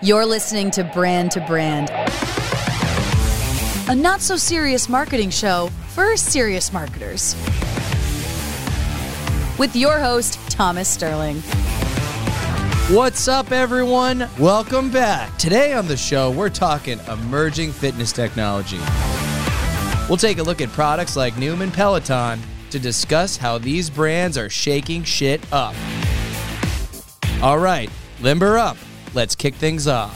You're listening to Brand to Brand, a not so serious marketing show for serious marketers. With your host, Thomas Sterling. What's up, everyone? Welcome back. Today on the show, we're talking emerging fitness technology. We'll take a look at products like Noom and Peloton to discuss how these brands are shaking shit up. All right, limber up. Let's kick things off.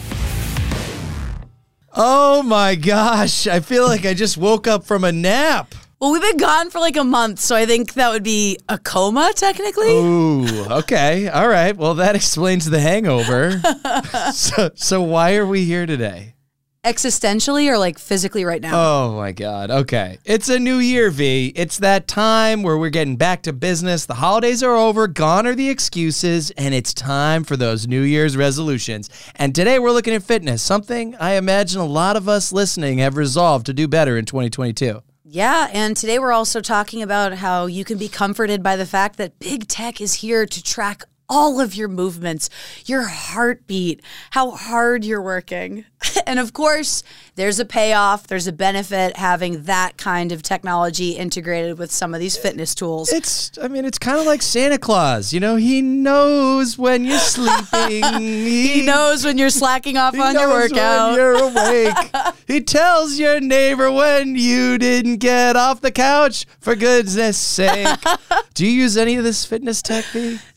Oh my gosh, I feel like I just woke up from a nap. Well, we've been gone for like a month, so I think that would be a coma technically. Ooh, okay. All right. Well, that explains the hangover. so, so why are we here today? Existentially or like physically right now? Oh my God. Okay. It's a new year, V. It's that time where we're getting back to business. The holidays are over, gone are the excuses, and it's time for those New Year's resolutions. And today we're looking at fitness, something I imagine a lot of us listening have resolved to do better in 2022. Yeah, and today we're also talking about how you can be comforted by the fact that big tech is here to track all of your movements, your heartbeat, how hard you're working. and of course, there's a payoff, there's a benefit having that kind of technology integrated with some of these fitness tools. It's, I mean, it's kind of like Santa Claus. You know, he knows when you're sleeping. he, knows when you're slacking off on your workout. you're awake. he tells your neighbor when you didn't get off the couch. For goodness sake, do you use any of this fitness tech?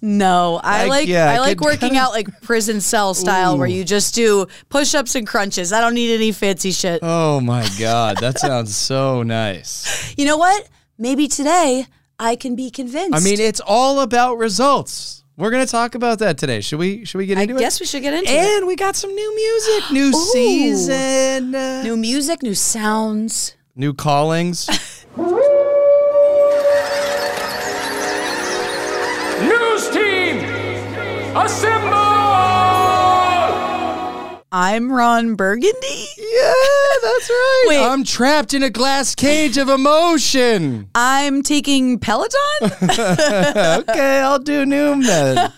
No, I like yeah, I like working kinda... out like prison cell style, Ooh. where you just do push-ups and crunches. I don't need any fancy shit. Oh my god, that sounds so nice. You know what? Maybe today I can be convinced. I mean, it's all about results. We're gonna talk about that today. Should we? Should we get into I it? I guess we should get into and it. And we got some new music, new Ooh. season, new music, new sounds, new callings. News team, assemble! I'm Ron Burgundy. Yeah, that's right. Wait. I'm trapped in a glass cage of emotion. I'm taking Peloton? okay, I'll do Noom then.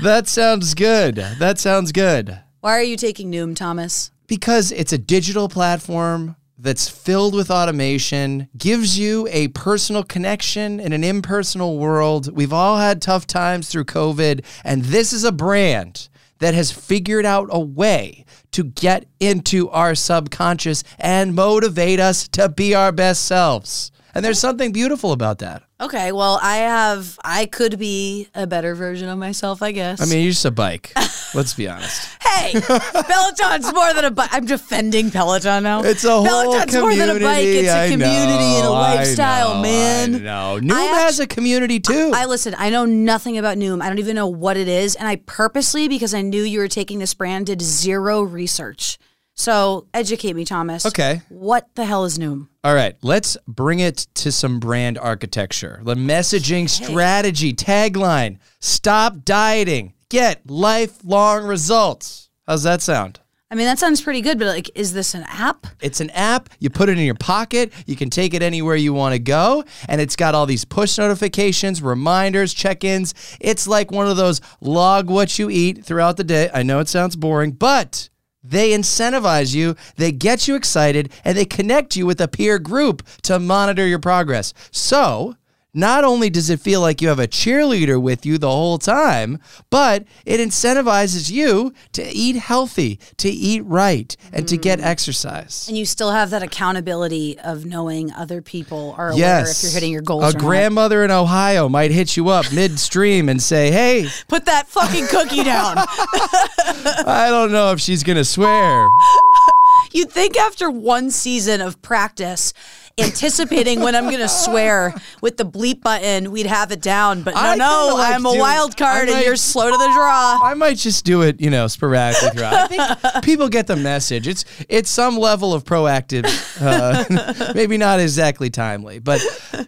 that sounds good. That sounds good. Why are you taking Noom, Thomas? Because it's a digital platform that's filled with automation, gives you a personal connection in an impersonal world. We've all had tough times through COVID, and this is a brand that has figured out a way to get into our subconscious and motivate us to be our best selves. And there's something beautiful about that. Okay, well, I have, I could be a better version of myself, I guess. I mean, you're just a bike. Let's be honest. hey, Peloton's more than a bike. I'm defending Peloton now. It's a whole Peloton's community. more than a bike. It's a community know, and a lifestyle, I know, man. Know. Noom has a community too. I, I listen. I know nothing about Noom. I don't even know what it is, and I purposely, because I knew you were taking this brand, did zero research. So educate me, Thomas. Okay. What the hell is Noom? All right, let's bring it to some brand architecture. The messaging strategy tagline stop dieting, get lifelong results. How's that sound? I mean, that sounds pretty good, but like, is this an app? It's an app. You put it in your pocket. You can take it anywhere you want to go. And it's got all these push notifications, reminders, check ins. It's like one of those log what you eat throughout the day. I know it sounds boring, but they incentivize you, they get you excited, and they connect you with a peer group to monitor your progress. So, not only does it feel like you have a cheerleader with you the whole time, but it incentivizes you to eat healthy, to eat right, and mm. to get mm. exercise. And you still have that accountability of knowing other people are aware yes. if you're hitting your goals. A grandmother in Ohio might hit you up midstream and say, "Hey, put that fucking cookie down." I don't know if she's going to swear. You'd think after one season of practice anticipating when I'm going to swear with the bleep button, we'd have it down. But no, I no, like I'm a wild card and you're slow to the draw. I might just do it, you know, sporadically. I think people get the message. It's it's some level of proactive, uh, maybe not exactly timely, but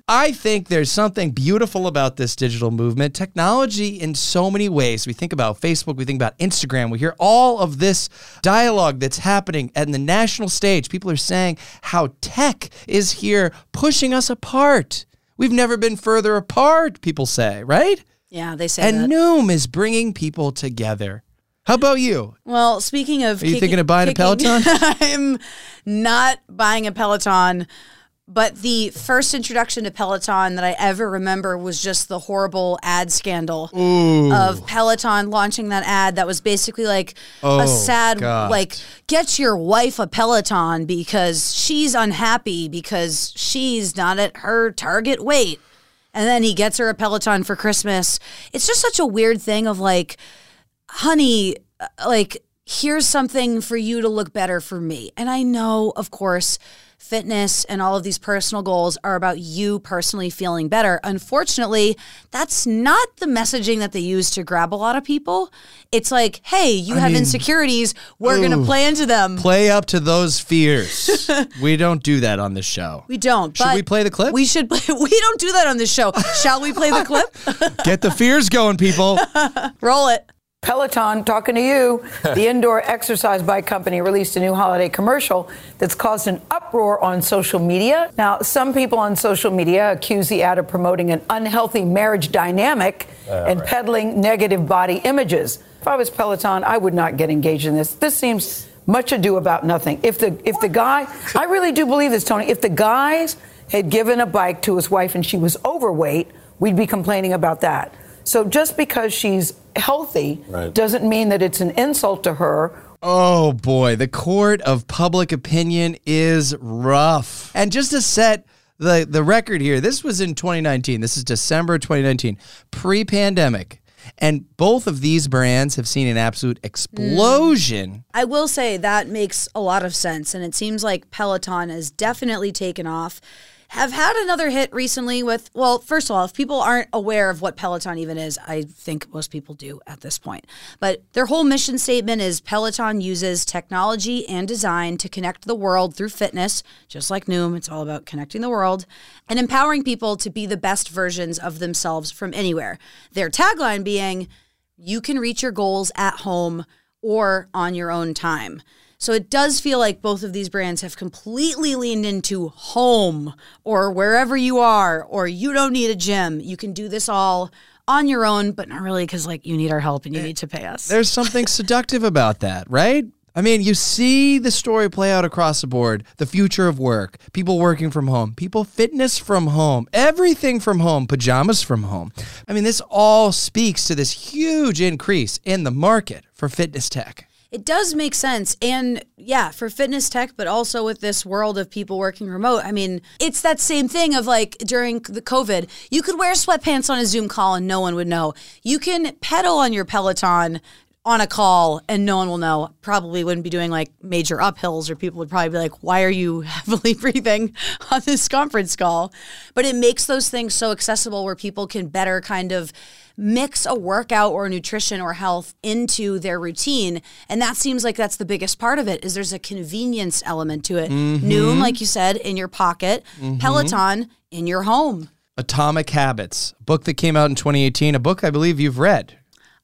I think there's something beautiful about this digital movement. Technology in so many ways. We think about Facebook, we think about Instagram, we hear all of this dialogue that's happening at the national stage. People are saying how tech is here pushing us apart. We've never been further apart, people say, right? Yeah, they say and that. Noom is bringing people together. How about you? Well, speaking of, Are you thinking of buying a Peloton? I'm not buying a Peloton. But the first introduction to Peloton that I ever remember was just the horrible ad scandal of Peloton launching that ad that was basically like Oh, a sad, God. like, get your wife a Peloton because she's unhappy because she's not at her target weight. And then he gets her a Peloton for Christmas. It's just such a weird thing of like, honey, uh, like, here's something for you to look better for me. And I know, of course, fitness and all of these personal goals are about you personally feeling better. Unfortunately, that's not the messaging that they use to grab a lot of people. It's like, hey, you have mean, insecurities. We're going to play into them. Play up to those fears. we don't do that on this show. we don't. Should we play the clip? We should play. We don't do that on this show. Shall we play the clip? Get the fears going, people. Roll it. Peloton, talking to you. The indoor exercise bike company released a new holiday commercial that's caused an uproar on social media. Now, some people on social media accuse the ad of promoting an unhealthy marriage dynamic and peddling negative body images. If I was Peloton, I would not get engaged in this. This seems much ado about nothing. If the if the guy, I really do believe this, Tony. If the guys had given a bike to his wife and she was overweight, we'd be complaining about that. So just because she's healthy Right. doesn't mean that it's an insult to her. Oh boy, the court of public opinion is rough. And just to set the the record here, this was in 2019. This is December 2019, pre-pandemic. And both of these brands have seen an absolute explosion. I will say that makes a lot of sense. And it seems like Peloton has definitely taken off. Have had another hit recently with, well, first of all, if people aren't aware of what Peloton even is, I think most people do at this point. But their whole mission statement is Peloton uses technology and design to connect the world through fitness, just like Noom. It's all about connecting the world and empowering people to be the best versions of themselves from anywhere. Their tagline being, you can reach your goals at home or on your own time. So it does feel like both of these brands have completely leaned into home or wherever you are, or you don't need a gym. You can do this all on your own, but not really because like you need our help and you eh, need to pay us. There's something seductive about that, right? I mean, you see the story play out across the board the future of work, people working from home, people fitness from home, everything from home, pajamas from home. I mean, this all speaks to this huge increase in the market for fitness tech. It does make sense. And yeah, for fitness tech, but also with this world of people working remote. I mean, it's that same thing of like during the COVID, you could wear sweatpants on a Zoom call and no one would know. You can pedal on your Peloton on a call and no one will know. Probably wouldn't be doing like major uphills or people would probably be like, why are you heavily breathing on this conference call? But it makes those things so accessible where people can better kind of mix a workout or nutrition or health into their routine and that seems like that's the biggest part of it is there's a convenience element to it mm-hmm. noom like you said in your pocket mm-hmm. peloton in your home Atomic Habits, a book that came out in 2018, a book I believe you've read.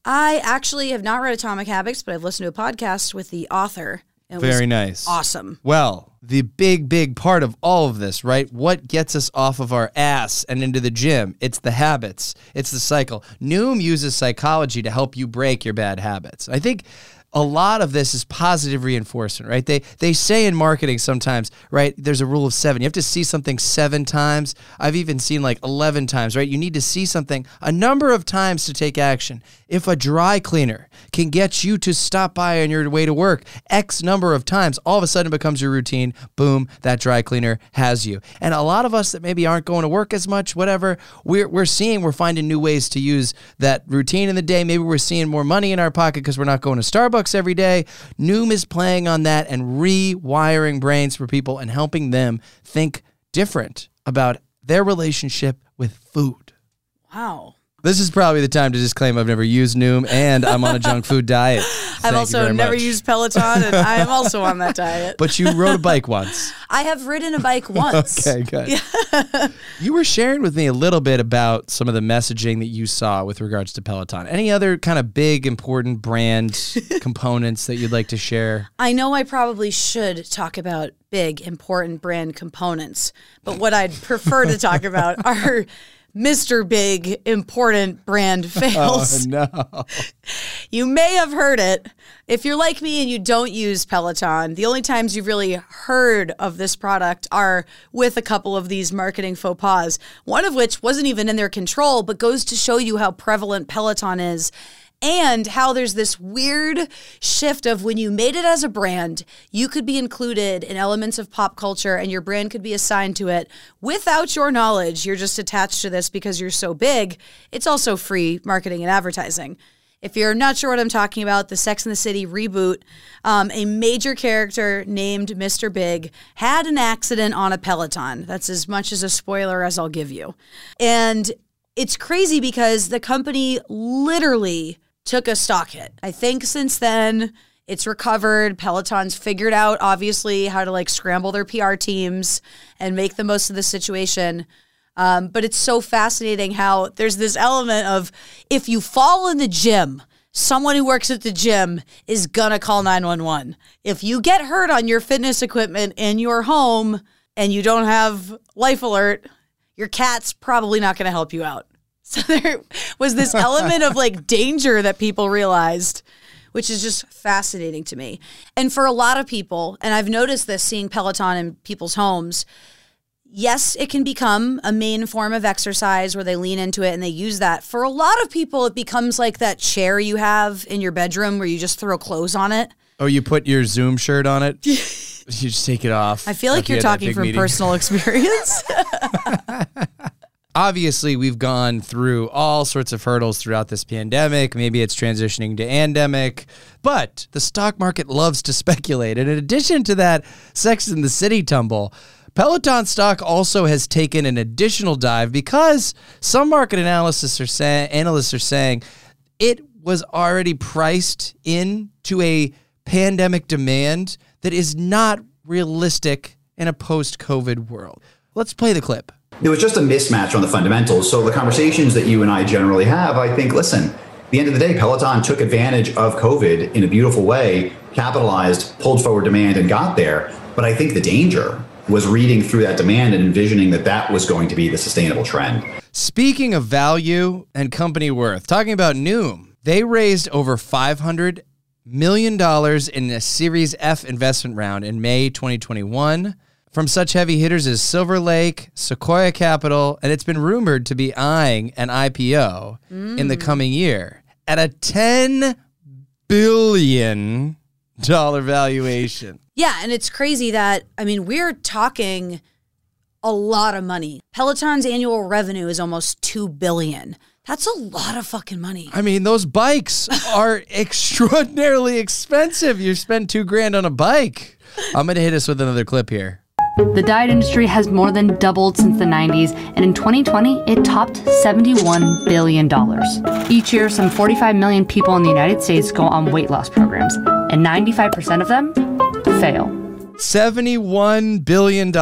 I actually have not read atomic habits but i've listened to a podcast with the author It was Very nice. awesome Well, the big, big part of all of this, right? What gets us off of our ass and into the gym? It's the habits, it's the cycle. Noom uses psychology to help you break your bad habits. I think a lot of this is positive reinforcement, right? They they say in marketing sometimes, right? There's a rule of seven. You have to see something seven times. I've even seen like eleven times, right? You need to see something a number of times to take action. If a dry cleaner can get you to stop by on your way to work X number of times, all of a sudden becomes your routine. Boom, that dry cleaner has you. And a lot of us that maybe aren't going to work as much, whatever, we're, we're seeing, we're finding new ways to use that routine in the day. Maybe we're seeing more money in our pocket because we're not going to Starbucks every day. Noom is playing on that and rewiring brains for people and helping them think different about their relationship with food. wow This is probably the time to disclaim I've never used Noom and I'm on a junk food diet. i've Thank also never much. used peloton and i am also on that diet But you rode a bike once. i have ridden a bike once Okay, good. you were sharing with me a little bit about some of the messaging that you saw with regards to Peloton. Any other kind of big, important brand components that you'd like to share? I know I probably should talk about big, important brand components, but what I'd prefer to talk about are Mr. Big important brand oh, fails. Oh, no. You may have heard it. If you're like me and you don't use Peloton, the only times you've really heard of this product are with a couple of these marketing faux pas, one of which wasn't even in their control, but goes to show you how prevalent Peloton is and how there's this weird shift of when you made it as a brand, you could be included in elements of pop culture and your brand could be assigned to it without your knowledge. You're just attached to this because you're so big. It's also free marketing and advertising. If you're not sure what I'm talking about, the Sex and the City reboot, um, a major character named Mr. Big had an accident on a Peloton. That's as much as a spoiler as I'll give you. And it's crazy because the company literally took a stock hit. I think since then, it's recovered. Peloton's figured out, obviously, how to like scramble their PR teams and make the most of the situation. Um, but it's so fascinating how there's this element of if you fall in the gym, someone who works at the gym is gonna call 911. If you get hurt on your fitness equipment in your home and you don't have life alert, your cat's probably not gonna help you out. So there was this element of like danger that people realized, which is just fascinating to me. And for a lot of people, and I've noticed this seeing Peloton in people's homes, yes, it can become a main form of exercise where they lean into it and they use that. For a lot of people, it becomes like that chair you have in your bedroom where you just throw clothes on it. Oh, you put your Zoom shirt on it? you just take it off. I feel like you you're talking from meeting. personal experience. Obviously we've gone through all sorts of hurdles throughout this pandemic. Maybe it's transitioning to endemic, but the stock market loves to speculate. And in addition to that Sex in the City tumble, Peloton stock also has taken an additional dive because some market analysts are saying analysts are saying it was already priced into a pandemic demand that is not realistic in a post-COVID world. Let's play the clip. It was just a mismatch on the fundamentals. So the conversations that you and I generally have, I think, listen, at the end of the day, Peloton took advantage of COVID in a beautiful way, capitalized, pulled forward demand, and got there. But I think the danger was reading through that demand and envisioning that that was going to be the sustainable trend. Speaking of value and company worth, talking about Noom, they raised over $500 million in a Series F investment round in May 2021 from such heavy hitters as Silver Lake, Sequoia Capital, and it's been rumored to be eyeing an IPO in the mm. coming year at a $10 billion valuation. Yeah, and it's crazy that I mean we're talking a lot of money. Peloton's annual revenue is almost 2 billion. That's a lot of fucking money. I mean, those bikes are extraordinarily expensive. You spend two grand on a bike. I'm going to hit us with another clip here. The diet industry has more than doubled since the 90s, and in 2020, it topped $71 billion. Each year, some 45 million people in the United States go on weight loss programs, and 95% of them fail. $71 billion.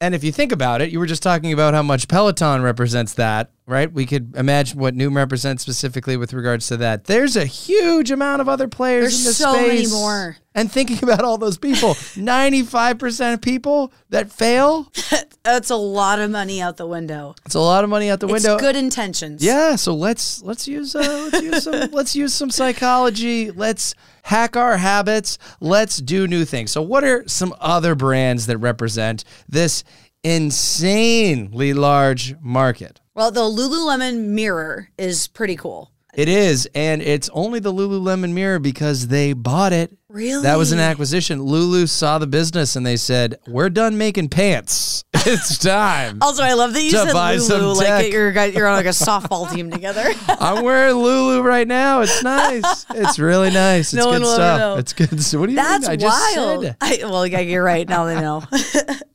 And if you think about it, you were just talking about how much Peloton represents that, right? We could imagine what Noom represents specifically with regards to that. There's a huge amount of other players There's in this so many space. more. And thinking about all those people, 95% of people that fail, That's a lot of money out the window. it's a lot of money out the It's window. good intentions. Yeah, so let's let's use uh, let's use some let's use some psychology. Let's hack our habits. Let's do new things. So, what are some other brands that represent this insanely large market? Well, the Lululemon mirror is pretty cool. It is, and it's only the Lululemon mirror because they bought it. Really? That was an acquisition. Lulu saw the business and they said, "We're done making pants. It's time." Also, I love that you said buy Lulu like you're you're on like a softball team together. I'm wearing Lulu right now. It's nice. It's really nice. It's No one good stuff. know. It's good. So what do you That's mean? I just wild. I, well, yeah, you're right. Now they know.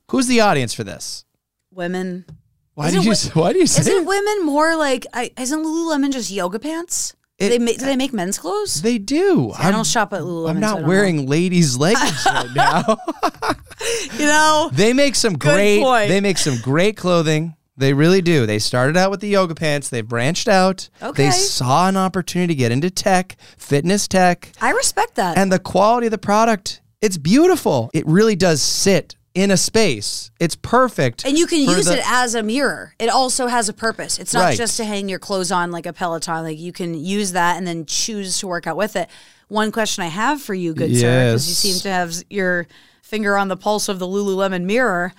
Who's the audience for this? women. Why Isn't do you why do you say Isn't women more like? I, isn't Lululemon just yoga pants? Do they make, do they make men's clothes? they do? I don't shop at Lululemon. I'm not don't wearing ladies' leggings right now. You know, They make some great. point. They make some great clothing. They really do. They started out with the yoga pants. They branched out. Okay. They saw an opportunity to get into tech, fitness tech, I respect that. and the quality of the product. It's beautiful. It really does sit in a space. It's perfect. And you can use the- it as a mirror. It also has a purpose. It's not Right. just to hang your clothes on like a Peloton. Like you can use that and then choose to work out with it. One question I have for you, good sir, because you seem to have your finger on the pulse of the Lululemon mirror.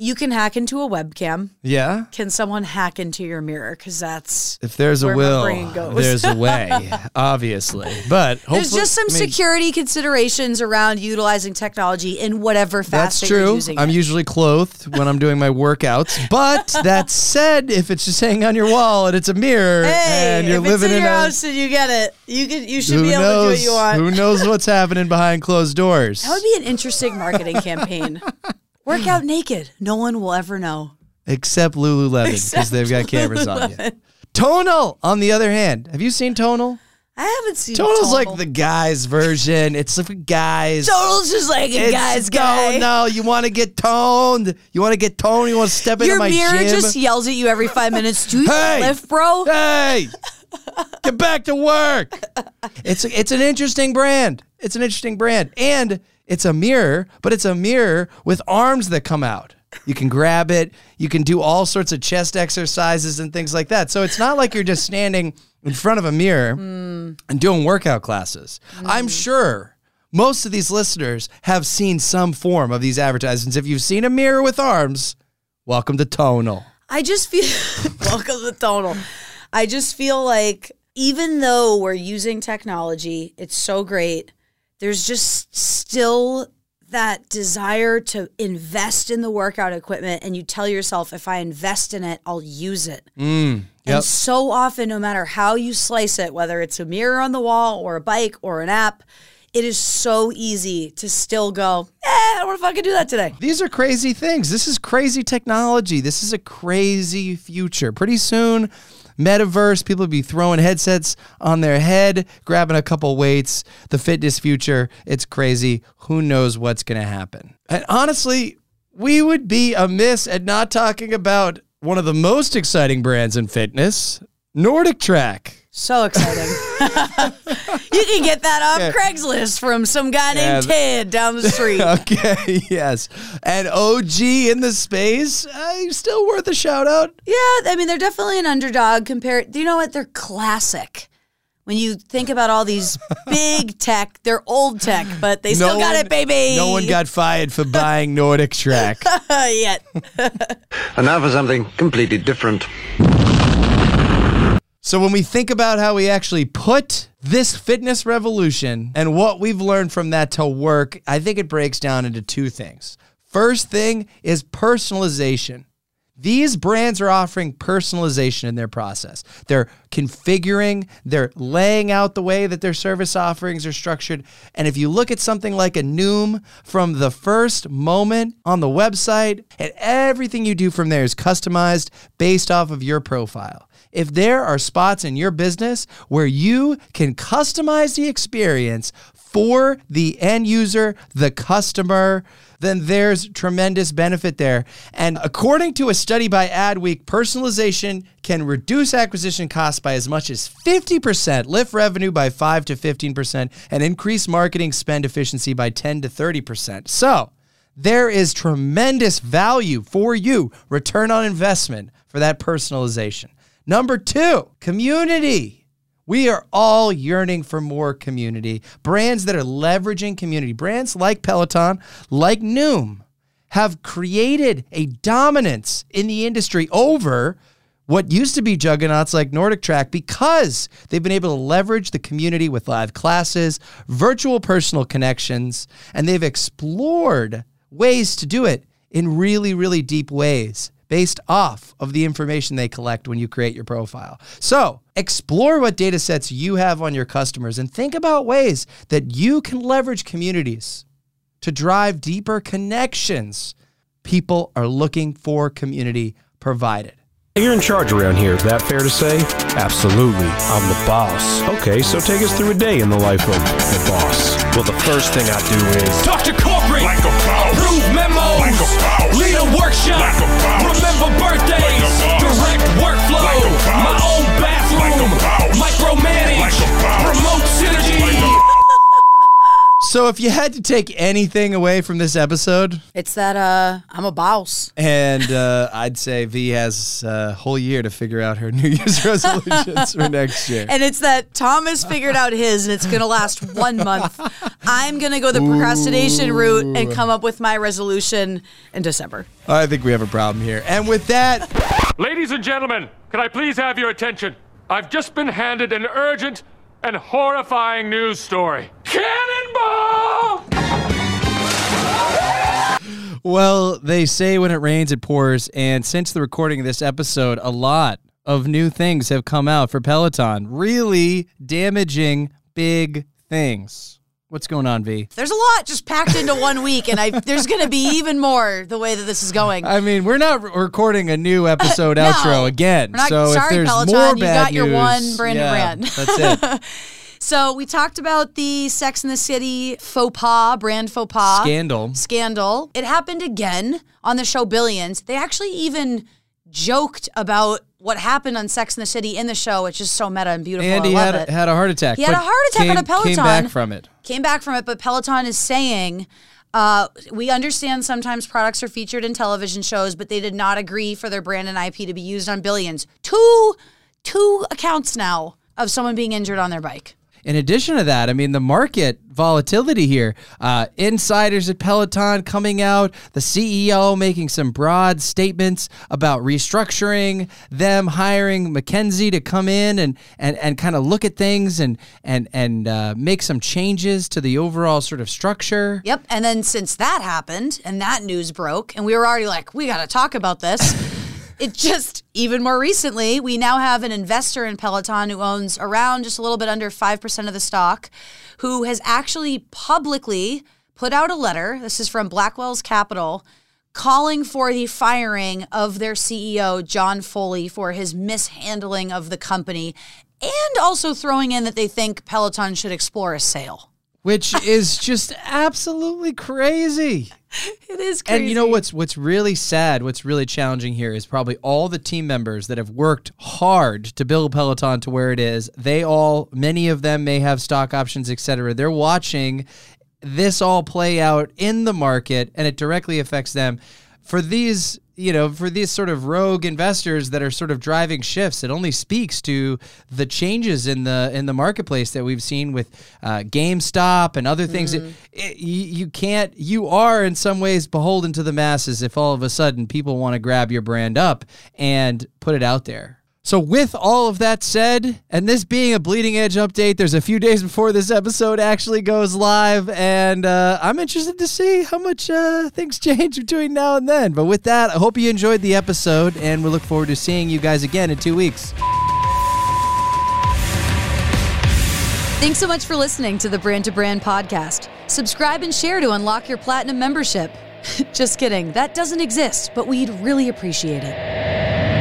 You can hack into a webcam. Yeah. Can someone hack into your mirror? Because that's If there's a will, there's a way, obviously. But There's just some I mean, security considerations around utilizing technology in whatever fashion. That's true. I'm it. usually clothed when I'm doing my workouts. But that said, if it's just hanging on your wall and it's a mirror Hey, and you're if it's living in your house and you get it, you can you should be able knows, to do what you want. Who knows what's happening behind closed doors? That would be an interesting marketing campaign. Work out naked. No one will ever know. Except Lululemon because they've got cameras on you. Tonal, on the other hand, have you seen Tonal? I haven't seen Tonal's Tonal. like the guys version. It's for guys. Tonal's just like a It's- guy's guy. No, no, you want to get toned. You want to get toned. You want to step Your into my mirror gym. just yells at you every five minutes. Do you Hey! lift, bro? Hey, get back to work. It's it's an interesting brand. It's an interesting brand, and it's a mirror, but it's a mirror with arms that come out. You can grab it. You can do all sorts of chest exercises and things like that. So it's not like you're just standing in front of a mirror hmm. and doing workout classes. I'm hmm. sure most of these listeners have seen some form of these advertisements. If you've seen a mirror with arms, welcome to Tonal. I just feel welcome to Tonal. I just feel like even though we're using technology, it's so great. There's just still that desire to invest in the workout equipment, and you tell yourself, if I invest in it, I'll use it. And Yep. so often, no matter how you slice it, whether it's a mirror on the wall or a bike or an app, it is so easy to still go, eh, I don't want to fucking do that today. These are crazy things. This is crazy technology. This is a crazy future. Pretty soon, metaverse, people be throwing headsets on their head, grabbing a couple weights. The fitness future, it's crazy. Who knows what's going to happen? And honestly, we would be amiss at not talking about one of the most exciting brands in fitness, Nordic Track. So exciting. you can get that off Craigslist from some guy named Ted down the street. Okay, yes. And OG in the space, uh, still worth a shout out. yeah, I mean, they're definitely an underdog compared. You know what? They're classic. When you think about all these big tech, they're old tech, but they still got one- it, baby. No one got fired for buying Nordic Track. yet. And now for something completely different. So when we think about how we actually put this fitness revolution and what we've learned from that to work, I think it breaks down into two things. First thing is personalization. These brands are offering personalization in their process. They're configuring, they're laying out the way that their service offerings are structured. And if you look at something like a Noom from the first moment on the website, and everything you do from there is customized based off of your profile. If there are spots in your business where you can customize the experience for the end user, the customer, then there's tremendous benefit there. And according to a study by Adweek, personalization can reduce acquisition costs by as much as 50%, lift revenue by 5 to 15%, and increase marketing spend efficiency by 10 to 30%. So, there is tremendous value for you, return on investment for that personalization. Number two, community. We are all yearning for more community. Brands that are leveraging community, brands like Peloton, like Noom, have created a dominance in the industry over what used to be juggernauts like Nordic Track because they've been able to leverage the community with live classes, virtual personal connections, and they've explored ways to do it in really, really deep ways based off of the information they collect when you create your profile. So, explore what data sets you have on your customers and think about ways that you can leverage communities to drive deeper connections. People are looking for community provided. You're in charge around here, is that fair to say? Absolutely. I'm the boss. Okay, so take us through a day in the life of the boss. Well, the first thing I do is. Talk to corporate. So if you had to take anything away from this episode, It's that uh, I'm a boss. and uh, I'd say V has a whole year to figure out her New Year's resolutions for next year. And it's that Thomas figured out his and it's going to last one month. I'm going to go the procrastination route and come up with my resolution in December. I think we have a problem here. And with that, Ladies and gentlemen, can I please have your attention? I've just been handed an urgent and horrifying news story. Cannonball! well, they say when it rains, it pours. And since the recording of this episode, a lot of new things have come out for Peloton, really damaging big things. What's going on, V? There's a lot just packed into one week, and I, there's going to be even more the way that this is going. I mean, we're not re- recording a new episode No. outro again. We're not- so if sorry, there's Peloton, more you bad got your news- one brand yeah, brand. That's it. So we talked about the Sex in the City faux pas, brand faux pas. Scandal. Scandal. It happened again on the show Billions. They actually even joked about what happened on Sex in the City in the show, which is so meta and beautiful. Andy I love had it. had a heart attack. He had a heart attack on a came- Came Peloton. back from it. Came back from it, but Peloton is saying uh, we understand sometimes products are featured in television shows, but they did not agree for their brand and IP to be used on Billions. Two, two accounts now of someone being injured on their bike. In addition to that, I mean, the market volatility here, uh, insiders at Peloton coming out, the CEO making some broad statements about restructuring, them hiring McKinsey to come in and and, and kind of look at things and and and uh, make some changes to the overall sort of structure. Yep. And then since that happened and that news broke, and we were already like, we got to talk about this. It just, even more recently, we now have an investor in Peloton who owns around just a little bit under 5% of the stock, who has actually publicly put out a letter. This is from Blackwell's Capital. Calling for the firing of their CEO, John Foley, for his mishandling of the company, and also throwing in that they think Peloton should explore a sale. Which is just absolutely crazy. It is crazy. And you know what's what's really sad, what's really challenging here is probably all the team members that have worked hard to build Peloton to where it is. They all, many of them may have stock options, etc. They're watching this all play out in the market, and it directly affects them. For these, you know, for these sort of rogue investors that are sort of driving shifts, it only speaks to the changes in the in the marketplace that we've seen with uh, GameStop and other things. It, it, you, you can't, you are in some ways beholden to the masses if all of a sudden people want to grab your brand up and put it out there. So, with all of that said, and this being a bleeding edge update, there's a few days before this episode actually goes live, and uh, I'm interested to see how much uh, things change between now and then. But with that, I hope you enjoyed the episode, and we look forward to seeing you guys again in two weeks. Thanks so much for listening to the Brand to Brand podcast. Subscribe and share to unlock your platinum membership. Just kidding, that doesn't exist, but we'd really appreciate it.